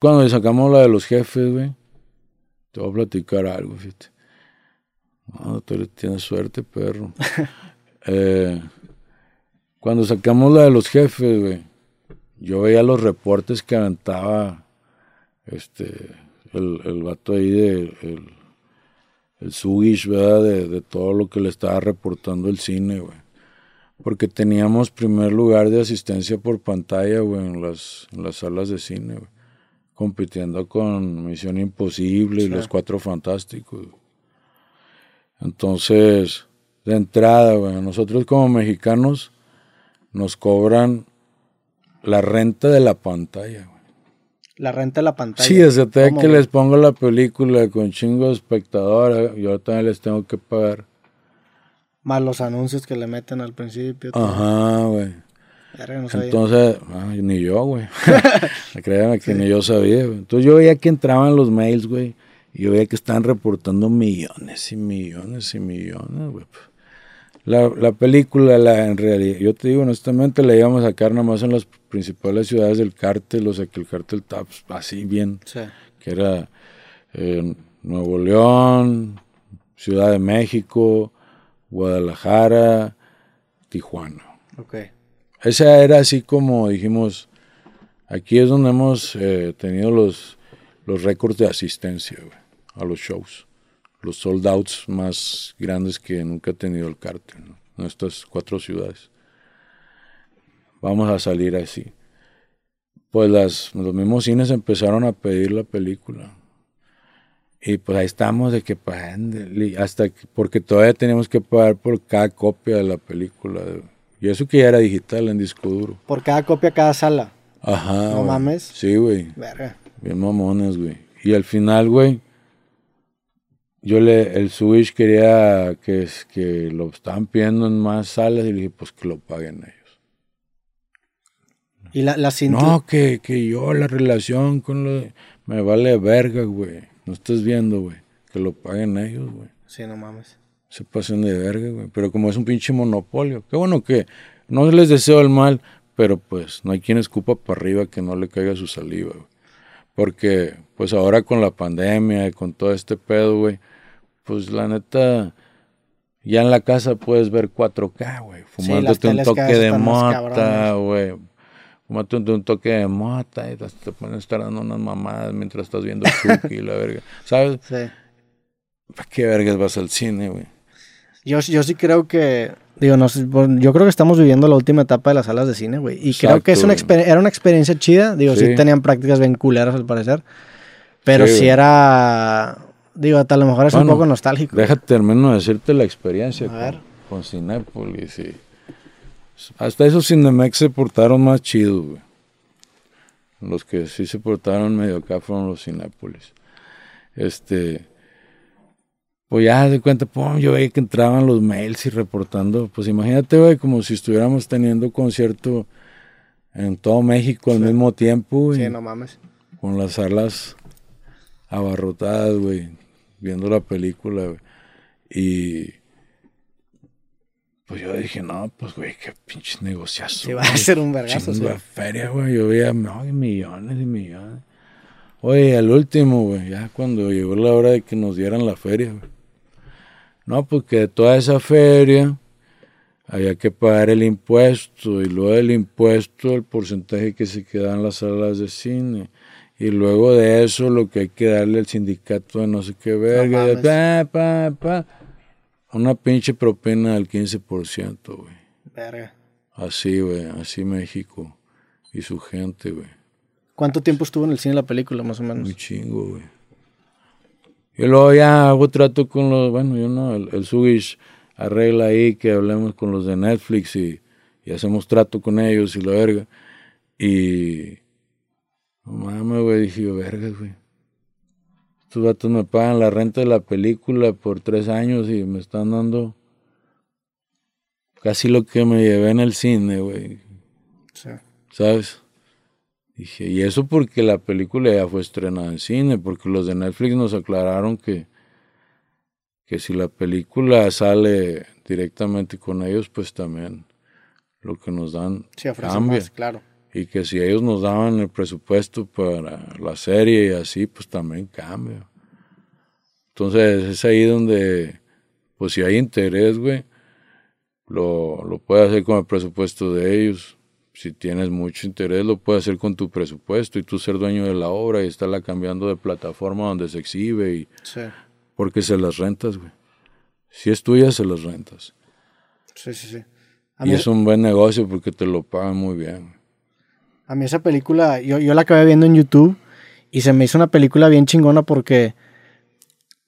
Cuando sacamos la de los jefes, güey, te voy a platicar algo, fíjate. No, tú tienes suerte, perro. eh, cuando sacamos la de los jefes, güey, yo veía los reportes que aventaba este, el, el vato ahí de el, el Sugish, ¿verdad? De, de, todo lo que le estaba reportando el cine, güey. Porque teníamos primer lugar de asistencia por pantalla, güey, en las, en las salas de cine, güey. Compitiendo con Misión Imposible sí. y Los Cuatro Fantásticos. Entonces, de entrada, güey, nosotros como mexicanos nos cobran la renta de la pantalla, güey. La renta de la pantalla. Sí, te que les pongo la película con chingo de espectadores, yo también les tengo que pagar. Más los anuncios que le meten al principio. Ajá, güey. No Entonces, ay, ni yo, güey. Créanme que sí. ni yo sabía, güey. Entonces yo veía que entraban los mails, güey. Y yo veía que estaban reportando millones y millones y millones, güey. La, la, película, la, en realidad, yo te digo honestamente, la íbamos a sacar nada más en las principales ciudades del cártel, o sea que el cártel está pues, así bien, sí. que era eh, Nuevo León, Ciudad de México, Guadalajara, Tijuana. Okay. Esa era así como dijimos, aquí es donde hemos eh, tenido los, los récords de asistencia a los shows los sold outs más grandes que nunca ha tenido el cártel, ¿no? en estas cuatro ciudades. Vamos a salir así. Pues las, los mismos cines empezaron a pedir la película. Y pues ahí estamos de que paguen, hasta que, porque todavía tenemos que pagar por cada copia de la película. Y eso que ya era digital en disco duro. Por cada copia, cada sala. Ajá. No mames. Sí, güey. Verga. Bien mamones, güey. Y al final, güey, yo le, el Switch quería que, que lo estaban pidiendo en más salas y le dije, pues que lo paguen ellos. ¿Y la, la cinta? No, que, que yo la relación con lo... Me vale verga, güey. No estás viendo, güey. Que lo paguen ellos, güey. Sí, no mames. Se pasan de verga, güey. Pero como es un pinche monopolio. Qué bueno que no les deseo el mal, pero pues no hay quien escupa para arriba que no le caiga su saliva, güey. Porque pues ahora con la pandemia y con todo este pedo, güey, pues la neta, ya en la casa puedes ver 4K, güey, fumándote sí, un toque de mota, güey, fumándote un toque de mota y te pones a estar dando unas mamadas mientras estás viendo Chucky y la verga, ¿sabes? Sí. ¿Para qué vergas vas al cine, güey? Yo, yo sí creo que, digo, no yo creo que estamos viviendo la última etapa de las salas de cine, güey, y Exacto, creo que es una era una experiencia chida, digo, sí. sí tenían prácticas bien culeras al parecer, pero sí, sí era Digo, a lo mejor es bueno, un poco nostálgico. Déjate termino de decirte la experiencia a con, ver. con Cinépolis. Y hasta esos Cinemex se portaron más chidos, güey. Los que sí se portaron medio acá fueron los Cinépolis. Este. Pues ya de cuenta, pum, yo veía que entraban los mails y reportando. Pues imagínate, güey, como si estuviéramos teniendo concierto en todo México al sí. mismo tiempo. Sí, no mames. Con las salas abarrotadas, güey viendo la película, güey. Y pues yo dije, no, pues, güey, qué pinche negociazo. Sí, va a ser un vergazo, sí. feria, güey. Yo veía, no, millones y millones. Oye, al último, güey, ya cuando llegó la hora de que nos dieran la feria, güey. No, porque de toda esa feria había que pagar el impuesto y luego del impuesto el porcentaje que se queda en las salas de cine y luego de eso lo que hay que darle al sindicato de no sé qué verga, no pa, pa, pa, una pinche propina del 15%, güey. Verga. Así, güey, así México y su gente, güey. ¿Cuánto tiempo estuvo en el cine la película, más o menos? Muy chingo, güey. Y luego ya hago trato con los, bueno, yo no, el, el Sugish arregla ahí que hablemos con los de Netflix y, y hacemos trato con ellos y la verga. Y no mames, güey, dije yo, vergas, güey. Estos vatos me pagan la renta de la película por tres años y me están dando casi lo que me llevé en el cine, güey. Sí. ¿Sabes? Dije, y eso porque la película ya fue estrenada en cine, porque los de Netflix nos aclararon que, que si la película sale directamente con ellos, pues también lo que nos dan sí, cambia. Más, claro. Y que si ellos nos daban el presupuesto para la serie y así, pues también cambia. Entonces es ahí donde, pues si hay interés, güey, lo, lo puedes hacer con el presupuesto de ellos. Si tienes mucho interés, lo puedes hacer con tu presupuesto y tú ser dueño de la obra y estarla cambiando de plataforma donde se exhibe. Y, Porque se las rentas, güey. Si es tuya, se las rentas. Sí, sí, sí. y es un buen negocio porque te lo pagan muy bien. A mí esa película, yo, yo la acabé viendo en YouTube y se me hizo una película bien chingona porque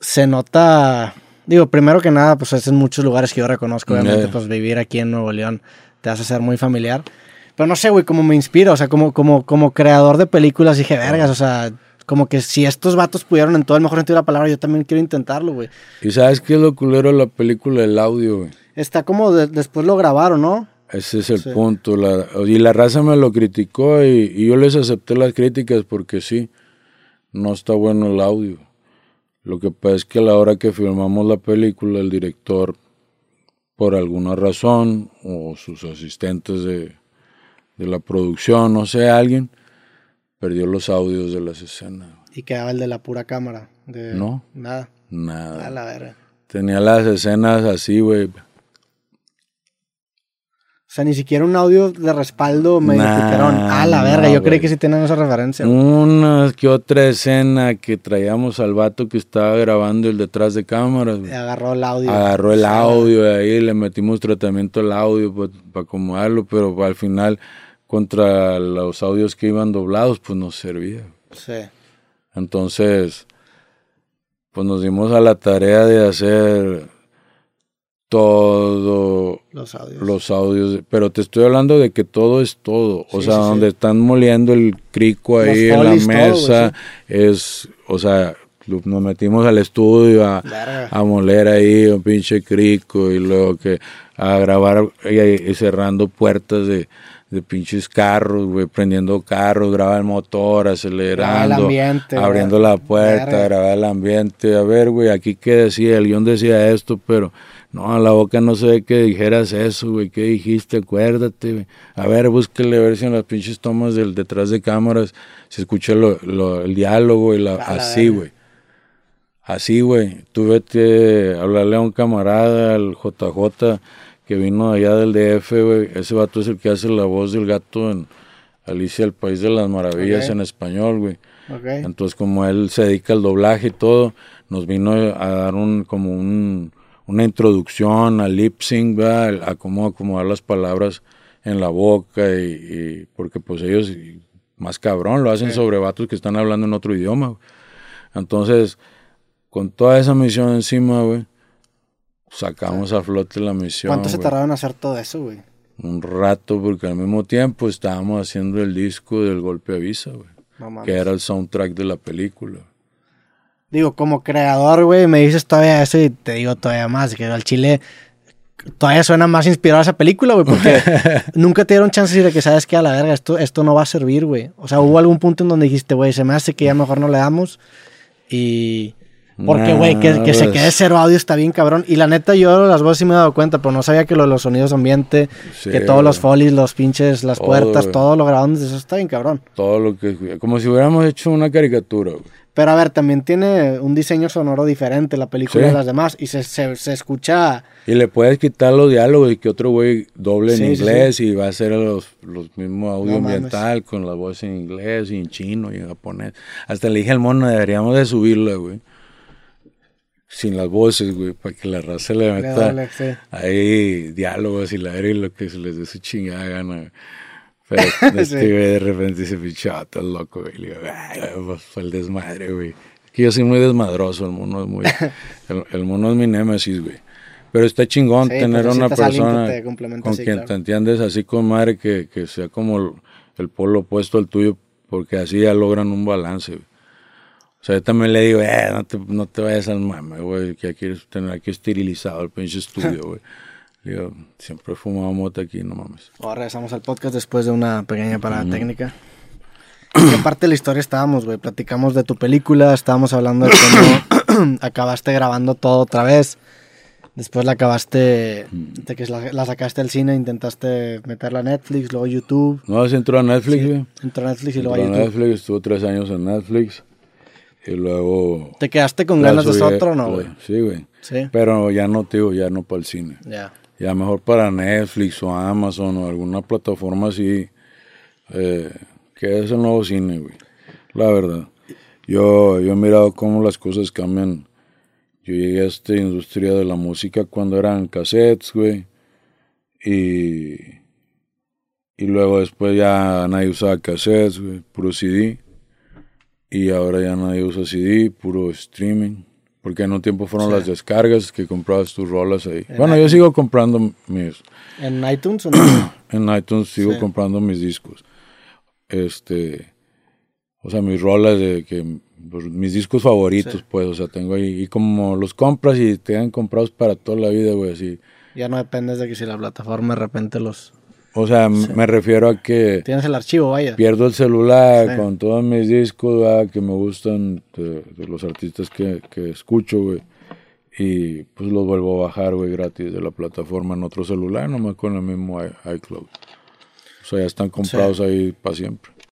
se nota, digo, primero que nada, pues es en muchos lugares que yo reconozco, obviamente, pues vivir aquí en Nuevo León te hace ser muy familiar. Pero no sé, güey, cómo me inspira, o sea, como, como, como creador de películas dije, vergas, o sea, como que si estos vatos pudieron en todo el mejor sentido de la palabra, yo también quiero intentarlo, güey. ¿Y sabes qué es lo culero de la película, el audio, güey? Está como después lo grabaron, ¿no? Ese es el punto. La, y la raza me lo criticó y, y, yo les acepté las críticas porque sí, no está bueno el audio. Lo que pasa es que a la hora que filmamos la película, el director, por alguna razón, o sus asistentes de, de la producción, no sé, alguien, perdió los audios de las escenas. ¿Y quedaba el de la pura cámara? De... No. Nada. Nada. A la verga. Tenía las escenas así, güey. O sea, ni siquiera un audio de respaldo me nah, A la verga, yo creí que sí tenían esa referencia. Una que otra escena que traíamos al vato que estaba grabando el detrás de cámaras. agarró el audio. Agarró el audio y ahí le metimos tratamiento al audio para acomodarlo, pero al final contra los audios que iban doblados, pues nos servía. Sí. Entonces, pues nos dimos a la tarea de hacer todo los audios. los audios. Pero te estoy hablando de que todo es todo. O sea, donde están moliendo el crico ahí en la mesa, es, o sea, nos metimos al estudio a, a, moler ahí un pinche crico y luego que a grabar y, cerrando puertas de, de pinches carros, güey, prendiendo carros, grabar el motor, acelerando, abriendo la puerta, grabar el ambiente. A ver, güey, aquí qué decía, el guion decía esto, pero no, a la boca no sé qué dijeras eso, güey. ¿Qué dijiste? Acuérdate, güey. A ver, búsquele a ver si en las pinches tomas del detrás de cámaras se escucha lo, el diálogo y la, así, güey. Así, güey. Tú vete a hablarle a un camarada, al JJ, que vino allá del DF, güey. Ese vato es el que hace la voz del gato en Alicia, el País de las Maravillas en español, güey. Entonces, como él se dedica al doblaje y todo, nos vino a dar un, como un una introducción al lip sync, a cómo acomodar las palabras en la boca y, porque pues ellos más cabrón lo hacen sobre vatos que están hablando en otro idioma. Entonces, con toda esa misión encima, güey, sacamos a flote la misión. ¿Cuánto se tardaron en hacer todo eso, güey? Un rato, porque al mismo tiempo estábamos haciendo el disco del Golpe Avisa, güey. que era el soundtrack de la película digo, como creador, güey, me dices todavía eso y te digo todavía más, que al chile todavía suena más inspirado a esa película, güey, porque nunca te dieron chance de que sabes que a la verga, esto, esto no va a servir, güey. O sea, hubo algún punto en donde dijiste, güey, se me hace que ya mejor no le damos y... Porque, güey, que, que, se pues quede cero audio está bien cabrón. Y la neta, yo las voces sí me he dado cuenta, pero no sabía que lo, los sonidos ambiente, que todos los folies, los pinches, las puertas, todo lo grabaron eso está bien cabrón. Todo lo que... Como si hubiéramos hecho una caricatura, güey. Pero a ver, también tiene un diseño sonoro diferente la película de las demás y se, se, escucha... Y le puedes quitar los diálogos y que otro güey doble en inglés y va a hacer los, los mismos audio ambiental con la voz en inglés y en chino y en japonés. Hasta le dije al mono, deberíamos de subirla, güey. Sin las voces, güey, para que la raza le meta ahí diálogos y la y lo que se les dé su chingada gana. Pero este güey de repente se pichó, todo loco, güey. Le digo, pues fue el desmadre, güey. Que yo soy muy desmadroso, el mono es muy. el, mono es mi némesis, güey. Pero está chingón tener pues, una persona con quien te entiendes así con madre que, que sea como el, polo opuesto al tuyo, porque así ya logran un balance, güey. O sea, yo también le digo, eh, no te, no te vayas al mame, güey, que aquí tener aquí esterilizado el pinche estudio, güey. Yo siempre he fumado mota aquí, no mames. Ahora regresamos al podcast después de una pequeña parada técnica. ¿En qué parte de la historia estábamos, güey? Platicamos de tu película, estábamos hablando de cómo acabaste grabando todo otra vez. Después la acabaste, de que la, sacaste al cine, intentaste meterla a Netflix, luego YouTube. No, se entró a Netflix, güey. entró a Netflix y luego a YouTube. Netflix, estuvo tres años en Netflix. Y luego... ¿Te quedaste con ganas de otro o no, güey? Sí, güey. Sí. Pero ya no, tío, ya no para el cine. Ya. Ya mejor para Netflix o Amazon o alguna plataforma así. Eh, que es el nuevo cine, güey. La verdad. Yo, yo he mirado cómo las cosas cambian yo llegué a esta industria de la música cuando eran cassettes, güey. Y, y luego después ya nadie usaba cassettes, güey, puro CD. Y ahora ya nadie usa CD, puro streaming. Porque en un tiempo fueron las descargas que comprabas tus rolas ahí. Bueno, yo sigo comprando mis... ¿En iTunes o no? en iTunes sigo comprando mis discos. Este... O sea, mis rolas de que pues, mis discos favoritos, pues, o sea, tengo ahí, y como los compras y te han comprados para toda la vida, güey, así. Ya no dependes de que si la plataforma de repente los... O sea, me refiero a que... Tienes el archivo, vaya. Pierdo el celular con todos mis discos, que me gustan de, los artistas que, que escucho, güey. Y pues los vuelvo a bajar, güey, gratis de la plataforma en otro celular, nomás con el mismo iCloud. O sea, ya están comprados ahí para siempre.